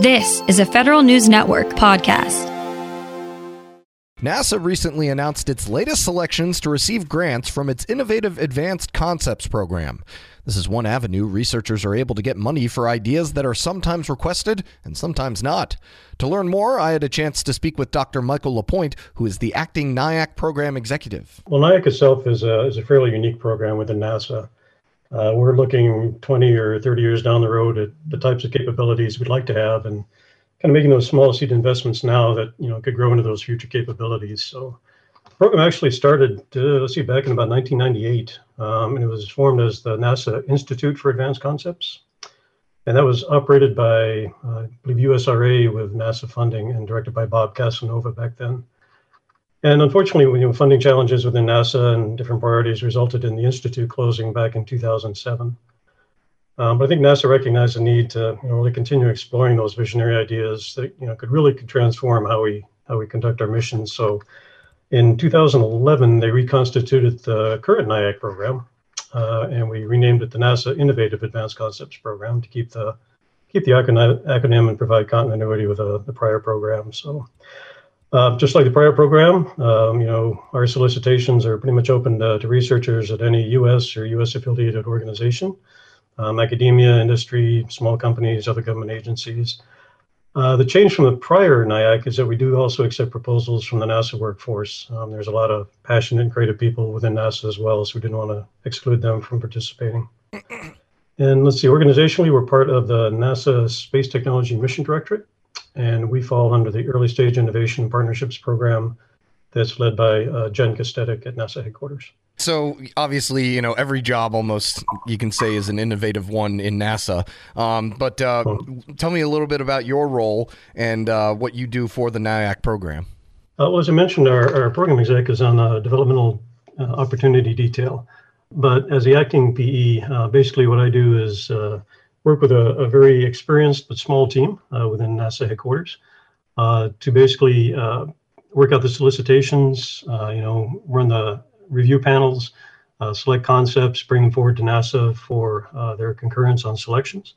This is a Federal News Network podcast. NASA recently announced its latest selections to receive grants from its Innovative Advanced Concepts program. This is one avenue researchers are able to get money for ideas that are sometimes requested and sometimes not. To learn more, I had a chance to speak with Dr. Michael LaPointe, who is the acting NIAC program executive. Well, NIAC itself is a, is a fairly unique program within NASA. Uh, we're looking 20 or 30 years down the road at the types of capabilities we'd like to have and kind of making those small seed investments now that you know could grow into those future capabilities. So the program actually started, uh, let's see, back in about 1998, um, and it was formed as the NASA Institute for Advanced Concepts, and that was operated by, uh, I believe, USRA with NASA funding and directed by Bob Cassanova back then. And unfortunately, you know, funding challenges within NASA and different priorities resulted in the institute closing back in 2007. Um, but I think NASA recognized the need to you know, really continue exploring those visionary ideas that you know could really transform how we how we conduct our missions. So, in 2011, they reconstituted the current NIAC program, uh, and we renamed it the NASA Innovative Advanced Concepts Program to keep the keep the acronym and provide continuity with uh, the prior program. So. Uh, just like the prior program, um, you know, our solicitations are pretty much open to, to researchers at any U.S. or U.S. affiliated organization um, academia, industry, small companies, other government agencies. Uh, the change from the prior NIAC is that we do also accept proposals from the NASA workforce. Um, there's a lot of passionate and creative people within NASA as well, so we didn't want to exclude them from participating. And let's see, organizationally, we're part of the NASA Space Technology Mission Directorate, and we fall under the Early Stage Innovation Partnerships Program that's led by uh, Jen Gustetic at NASA headquarters. So obviously, you know, every job almost you can say is an innovative one in NASA. Um, but uh, tell me a little bit about your role and uh, what you do for the NIAC program. Uh, well, as I mentioned, our, our program exec is on a developmental uh, opportunity detail. But as the acting PE, uh, basically what I do is uh, work with a, a, very experienced but small team within NASA headquarters to basically work out the solicitations, you know, run the review panels, uh, select concepts, bring them forward to NASA for uh, their concurrence on selections.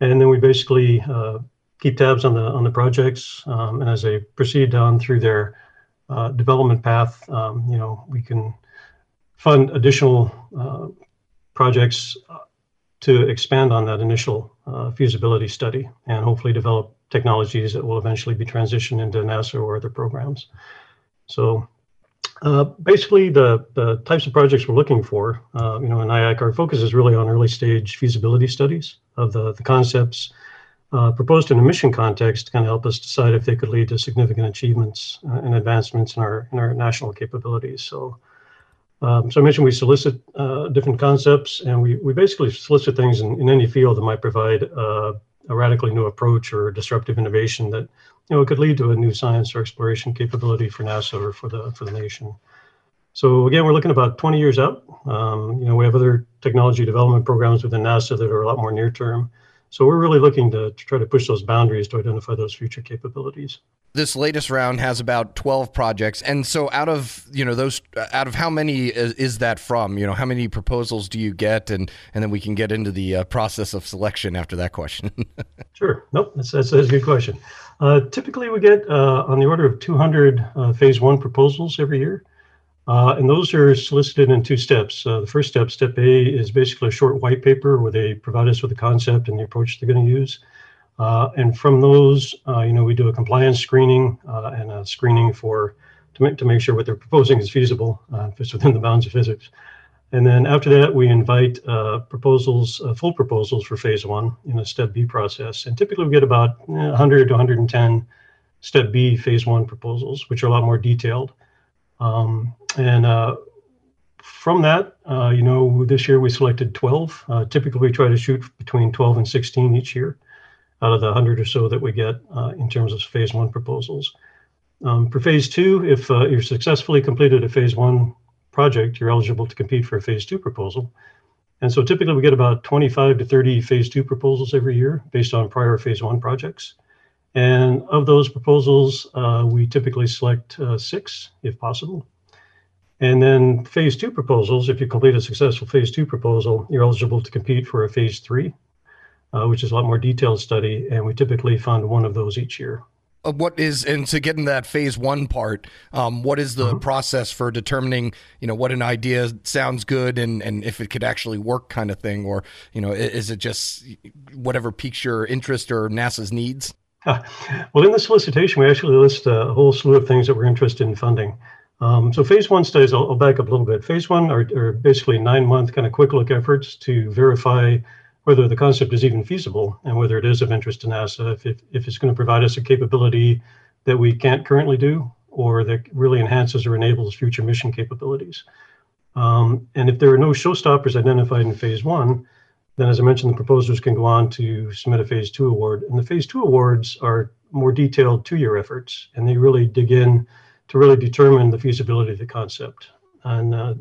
And then we basically uh, keep tabs on the on the projects, um, and as they proceed down through their uh, development path, um, you know, we can fund additional uh, projects uh, to expand on that initial feasibility study and hopefully develop technologies that will eventually be transitioned into NASA or other programs. So uh, basically, the, the types of projects we're looking for, uh, you know, NIAC, our focus is really on early stage feasibility studies of the, the concepts uh, proposed in a mission context to kind of help us decide if they could lead to significant achievements uh, and advancements in our in our national capabilities. So, um, so I mentioned we solicit uh, different concepts, and we, we basically solicit things in, in any field that might provide uh, a radically new approach or disruptive innovation that you know, could lead to a new science or exploration capability for NASA or for the for the nation. So again, we're looking about 20 years out. Um, you know, we have other technology development programs within NASA that are a lot more near term. So we're really looking to, to try to push those boundaries to identify those future capabilities this latest round has about 12 projects. And so out of you know those out of how many is, is that from? You know how many proposals do you get? And and then we can get into the uh, process of selection after that question. Sure. Nope. That's, that's, that's, a good question. Uh, typically we get uh, on the order of 200 uh, phase one proposals every year. Uh, and those are solicited in two steps. Uh, the first step step a is basically a short white paper where they provide us with the concept and the approach they're going to use uh, and from those, uh, you know, we do a compliance screening uh, and a screening for to make, to make sure what they're proposing is feasible, uh, fits within the bounds of physics. And then after that, we invite uh, proposals, uh, full proposals for phase one in a step B process. And typically we get about 100 to 110 step B phase one proposals, which are a lot more detailed. Um, and from that, you know, this year we selected 12. typically we try to shoot between 12 and 16 each year out of the 100 or so that we get uh, in terms of phase one proposals. Um, for phase two, if uh, you're successfully completed a phase one project, you're eligible to compete for a phase two proposal. And so typically we get about 25 to 30 phase two proposals every year based on prior phase one projects. And of those proposals, uh, we typically select uh, six if possible. And then phase two proposals, if you complete a successful phase two proposal, you're eligible to compete for a phase three uh, which is a lot more detailed study, and we typically fund one of those each year. Uh, what is and to get in that phase one part um, what is the mm-hmm. process for determining you know what an idea sounds good and and if it could actually work kind of thing? Or you know is it just whatever piques your interest or nasa's needs? Uh, well in the solicitation we actually list a whole slew of things that we're interested in funding. Um, so phase one studies I'll, I'll, back up a little bit. Phase one are, are basically nine month kind of quick look efforts to verify whether the concept is even feasible and whether it is of interest to NASA, if, if, if it's going to provide us a capability that we can't currently do or that really enhances or enables future mission capabilities. Um, and if there are no showstoppers identified in phase one, then as I mentioned, the proposers can go on to submit a phase two award. And the phase two awards are more detailed two-year efforts, and they really dig in to really determine the feasibility of the concept. And uh,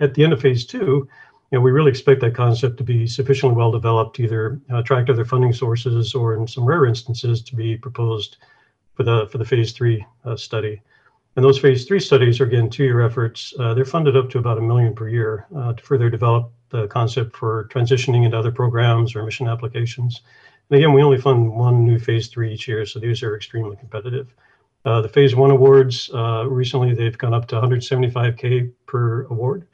at the end of phase two, know, we really expect that concept to be sufficiently well developed, either uh, attract other funding sources or in some rare instances to be proposed for the for the phase three uh, study. And those phase three studies are again two-year efforts. Uh, they're funded up to about a million per year uh, to further develop the concept for transitioning into other programs or mission applications. And again, we only fund one new phase three each year, so these are extremely competitive. Uh, the phase one awards uh, recently they've gone up to 175k per award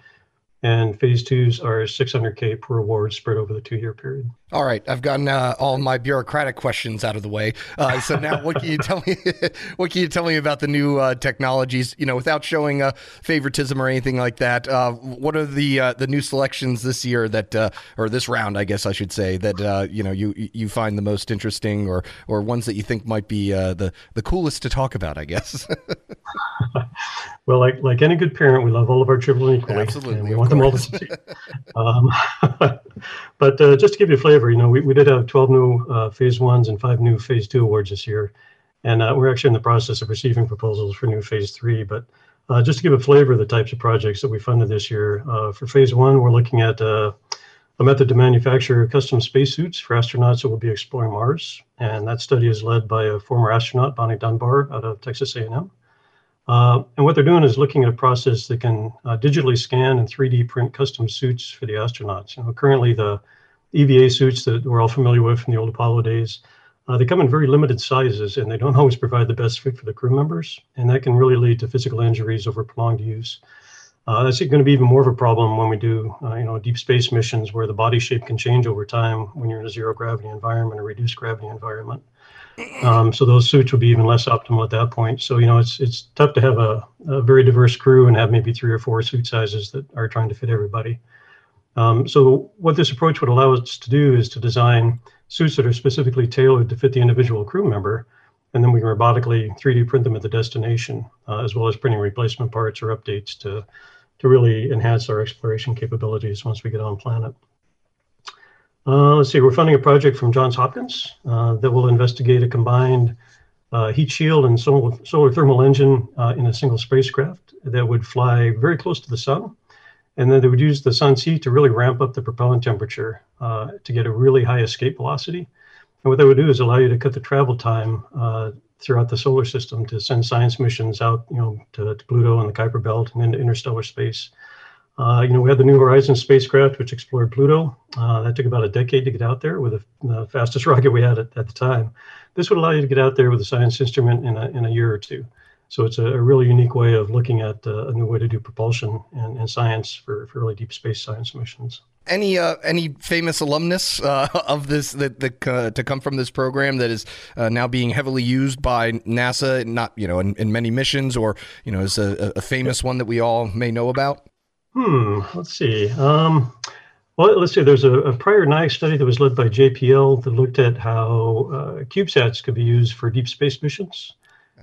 and phase twos are 600k per award spread over the two-year period. All right, I've gotten uh, all my bureaucratic questions out of the way. Uh, so now, what can you tell me? what can you tell me about the new uh, technologies? You know, without showing uh, favoritism or anything like that. Uh, what are the uh, the new selections this year that, or this round, I guess I should say, that you know you you find the most interesting, or or ones that you think might be the the coolest to talk about? I guess. well, like like any good parent, we love all of our children equally. Absolutely, we want course. them all to succeed. um, but just to give you a flavor you know, we, we did have 12 new uh, phase ones and five new phase two awards this year. And uh, we're actually in the process of receiving proposals for new phase three. But uh, just to give a flavor of the types of projects that we funded this year, uh, for phase one, we're looking at uh, a method to manufacture custom spacesuits for astronauts that will be exploring Mars. And that study is led by a former astronaut, Bonnie Dunbar, out of Texas A&M. Uh, and what they're doing is looking at a process that can uh, digitally scan and 3D print custom suits for the astronauts. You know, currently the EVA suits that we're all familiar with from the old Apollo days. Uh, they come in very limited sizes and they don't always provide the best fit for the crew members. And that can really lead to physical injuries over prolonged use. Uh, that's going to be even more of a problem when we do, uh, you know, deep space missions where the body shape can change over time when you're in a zero gravity environment or reduced gravity environment. Um, so those suits would be even less optimal at that point. So you know, it's it's tough to have a, a very diverse crew and have maybe three or four suit sizes that are trying to fit everybody. Um, so what this approach would allow us to do is to design suits that are specifically tailored to fit the individual crew member, and then we can robotically 3D print them at the destination, uh, as well as printing replacement parts or updates to, to really enhance our exploration capabilities once we get on planet. Uh, let's see, we're funding a project from Johns Hopkins uh, that will investigate a combined uh, heat shield and solar, solar thermal engine uh, in a single spacecraft that would fly very close to the sun and then they would use the sun's heat to really ramp up the propellant temperature uh, to get a really high escape velocity. And what that would do is allow you to cut the travel time uh, throughout the solar system to send science missions out, you know, to, to Pluto and the Kuiper Belt and into interstellar space. Uh, you know, we had the New Horizons spacecraft, which explored Pluto. Uh, that took about a decade to get out there with the, the fastest rocket we had at, at, the time. This would allow you to get out there with a science instrument in a, in a year or two. So it's a, a really unique way of looking at uh, a new way to do propulsion and, and science for, for really deep space science missions. Any uh, any famous alumnus uh, of this that, that uh, to come from this program that is uh, now being heavily used by NASA, not you know in, in many missions, or you know is a, a, famous one that we all may know about? Hmm. Let's see. Um, well, let's see. There's a, a, prior NIAC study that was led by JPL that looked at how uh, CubeSats could be used for deep space missions.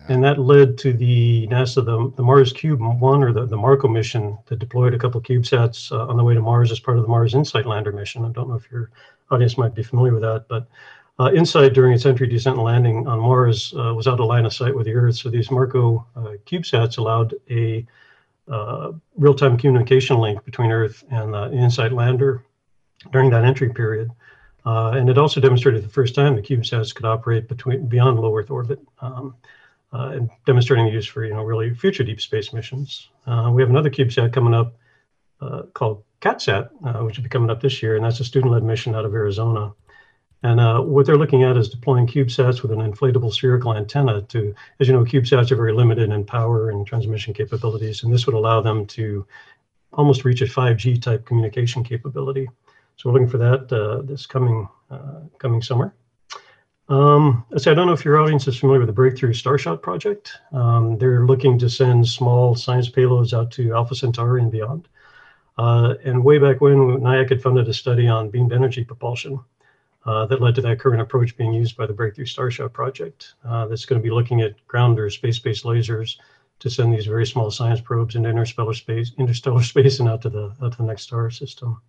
And that led to the NASA, the, the Mars Cube 1 or the, the MARCO mission that deployed a couple CubeSats uh, on the way to Mars as part of the Mars InSight lander mission. I don't know if your audience might be familiar with that, but uh, InSight during its entry, descent, and landing on Mars uh, was out of line of sight with the Earth. So these MARCO uh, CubeSats allowed a uh, real-time communication link between Earth and the InSight lander during that entry period. Uh, and it also demonstrated the first time the CubeSats could operate between beyond low Earth orbit. Um, uh, and demonstrating the use for you know really future deep space missions. Uh, we have another CubeSat coming up uh, called CatSat, uh, which will be coming up this year, and that's a student-led mission out of Arizona. And uh, what they're looking at is deploying CubeSats with an inflatable spherical antenna to, as you know, CubeSats are very limited in power and transmission capabilities, and this would allow them to almost reach a 5G type communication capability. So we're looking for that uh, this coming coming summer. Um, I don't know if your audience is familiar with the Breakthrough Starshot project. Um, they're looking to send small science payloads out to Alpha Centauri and beyond. Uh, and way back when, NIAC had funded a study on beamed energy propulsion uh, that led to that current approach being used by the Breakthrough Starshot project. Uh, that's going to be looking at ground or space-based lasers to send these very small science probes into interstellar space, interstellar space, and out to the out to the next star system.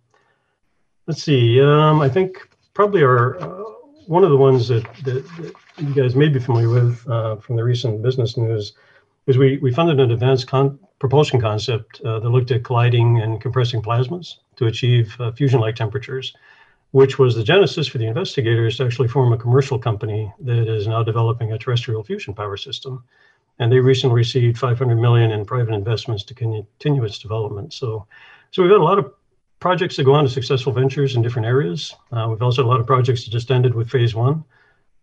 Let's see. Um, I think probably our uh, one of the ones that, that, that, you guys may be familiar with uh, from the recent business news is we, we funded an advanced con- propulsion concept uh, that looked at colliding and compressing plasmas to achieve uh, fusion-like temperatures, which was the genesis for the investigators to actually form a commercial company that is now developing a terrestrial fusion power system. And they recently received 500 million in private investments to continue its development. So, so we've had a lot of projects that go on to successful ventures in different areas. Uh, we've also had a lot of projects that just ended with phase one,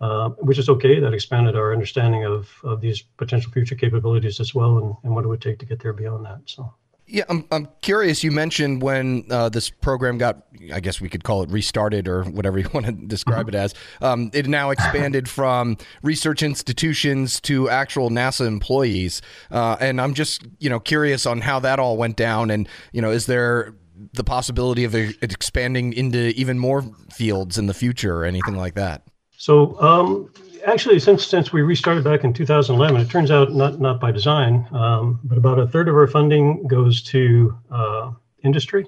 uh, which is okay. That expanded our understanding of, of these potential future capabilities as well and, and what it would take to get there beyond that. So. Yeah, I'm, I'm curious. You mentioned when uh, this program got, I guess we could call it restarted or whatever you want to describe it as. Um, it now expanded from research institutions to actual NASA employees. Uh, and I'm just, you know, curious on how that all went down. And, you know, is there the possibility of expanding into even more fields in the future or anything like that? So, um, actually, since since we restarted back in 2011, it turns out not not by design, um, but about a third of our funding goes to uh, industry,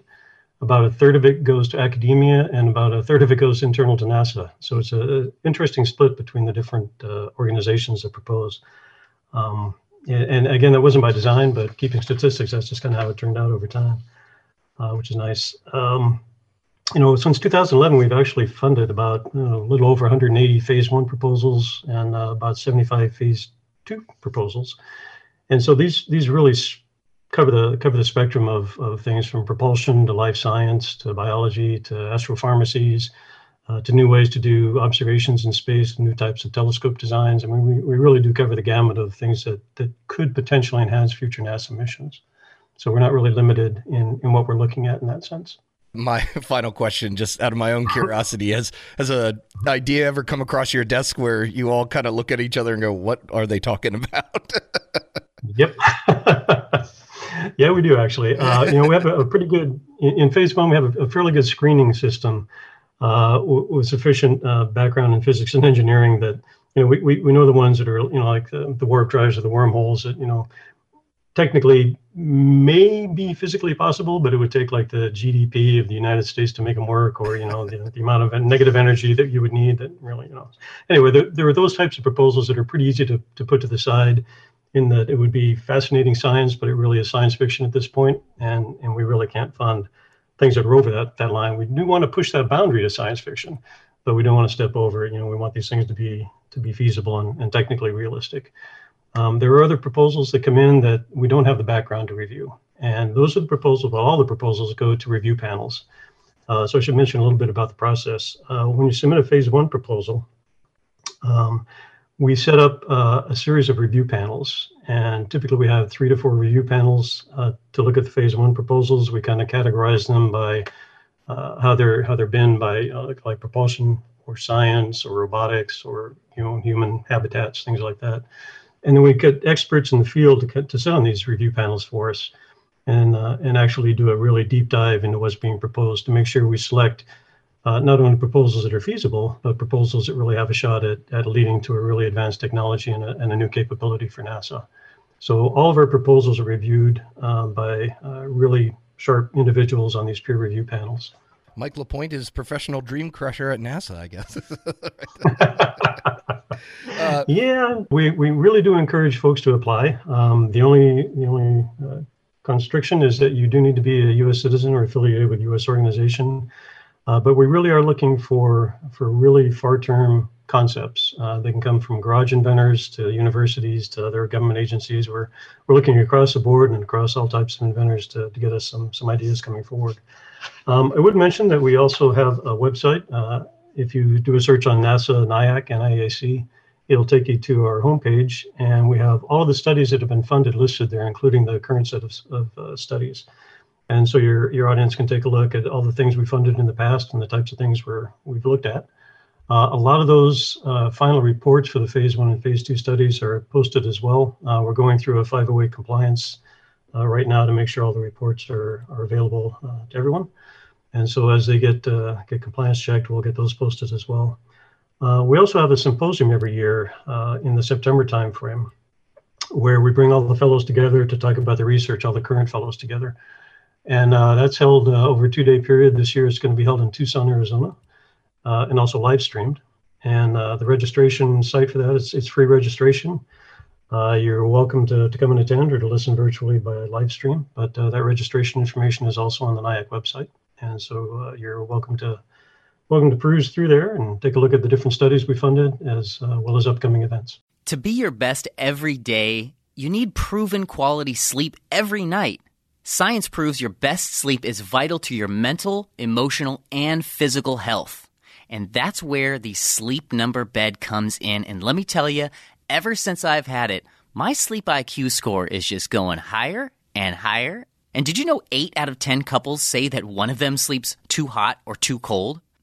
about a third of it goes to academia, and about a third of it goes internal to NASA. So it's an interesting split between the different uh, organizations that propose. Um, and again, that wasn't by design, but keeping statistics, that's just kind of how it turned out over time uh, which is nice. Um, you know, since 2011, we've actually funded about you know, a little over 180 phase one proposals and uh, about 75 phase two proposals. And so these these really cover the cover the spectrum of, of things from propulsion to life science to biology to astropharmacies uh, to new ways to do observations in space, new types of telescope designs. I mean, we, we really do cover the gamut of things that, that could potentially enhance future NASA missions. So we're not really limited in, in what we're looking at in that sense. My final question, just out of my own curiosity, has has a idea ever come across your desk where you all kind of look at each other and go, "What are they talking about?" yep. yeah, we do actually. Uh, you know, we have a, a pretty good in, in, phase one. We have a, a fairly good screening system uh, with sufficient uh, background in physics and engineering that you know we, we, we know the ones that are you know like the, the warp drives or the wormholes that you know technically may be physically possible, but it would take like the GDP of the United States to make them work, or you know the, the amount of negative energy that you would need. That really, you know. Anyway, there, there are those types of proposals that are pretty easy to, to put to the side, in that it would be fascinating science, but it really is science fiction at this point, and and we really can't fund things that are over that that line. We do want to push that boundary to science fiction, but we don't want to step over it. You know, we want these things to be to be feasible and, and technically realistic. Um, there are other proposals that come in that we don't have the background to review. And those are the proposals, well, all the proposals go to review panels. Uh, so I should mention a little bit about the process. Uh, when you submit a phase one proposal, um, we set up uh, a series of review panels. And typically we have three to four review panels uh, to look at the phase one proposals. We kind of categorize them by uh, how they're how they're been by uh, like, like propulsion or science or robotics or you know human habitats, things like that and then we get experts in the field to, to sit on these review panels for us and, uh, and actually do a really deep dive into what's being proposed to make sure we select uh, not only proposals that are feasible, but proposals that really have a shot at, at leading to a really advanced technology and a, and a new capability for NASA. So all of our proposals are reviewed uh, by uh, really sharp individuals on these peer review panels. Mike LaPointe is professional dream crusher at NASA, I guess. uh, yeah, we, we really do encourage folks to apply. Um, the only the only uh, constriction is that you do need to be a U.S. citizen or affiliated with a U.S. organization. Uh, but we really are looking for for really far term concepts. Uh, they can come from garage inventors to universities to other government agencies. We're we're looking across the board and across all types of inventors to, to get us some some ideas coming forward. Um, I would mention that we also have a website. Uh, if you do a search on NASA, NIAC, NIAC, IAC, it'll take you to our homepage, and we have all of the studies that have been funded listed there, including the current set of, of uh, studies. And so your, your audience can take a look at all the things we funded in the past and the types of things we're, we've looked at. Uh, a lot of those uh, final reports for the phase one and phase two studies are posted as well. Uh, we're going through a 508 compliance uh, right now to make sure all the reports are, are available uh, to everyone. And so as they get get compliance checked, we'll get those posted as well. We also have a symposium every year in the September timeframe where we bring all the fellows together to talk about the research, all the current fellows together. And that's held over a two day period. This year it's going to be held in Tucson, Arizona uh, and also live streamed. And uh, the registration site for that is it's free registration. Uh, you're welcome to, to come and attend or to listen virtually by live stream. But uh, that registration information is also on the NIAC website, and so uh, you're welcome to welcome to peruse through there and take a look at the different studies we funded as uh, well as upcoming events. To be your best every day, you need proven quality sleep every night. Science proves your best sleep is vital to your mental, emotional, and physical health. And that's where the sleep number bed comes in. And let me tell you, ever since I've had it, my sleep IQ score is just going higher and higher. And did you know 8 out of 10 couples say that one of them sleeps too hot or too cold?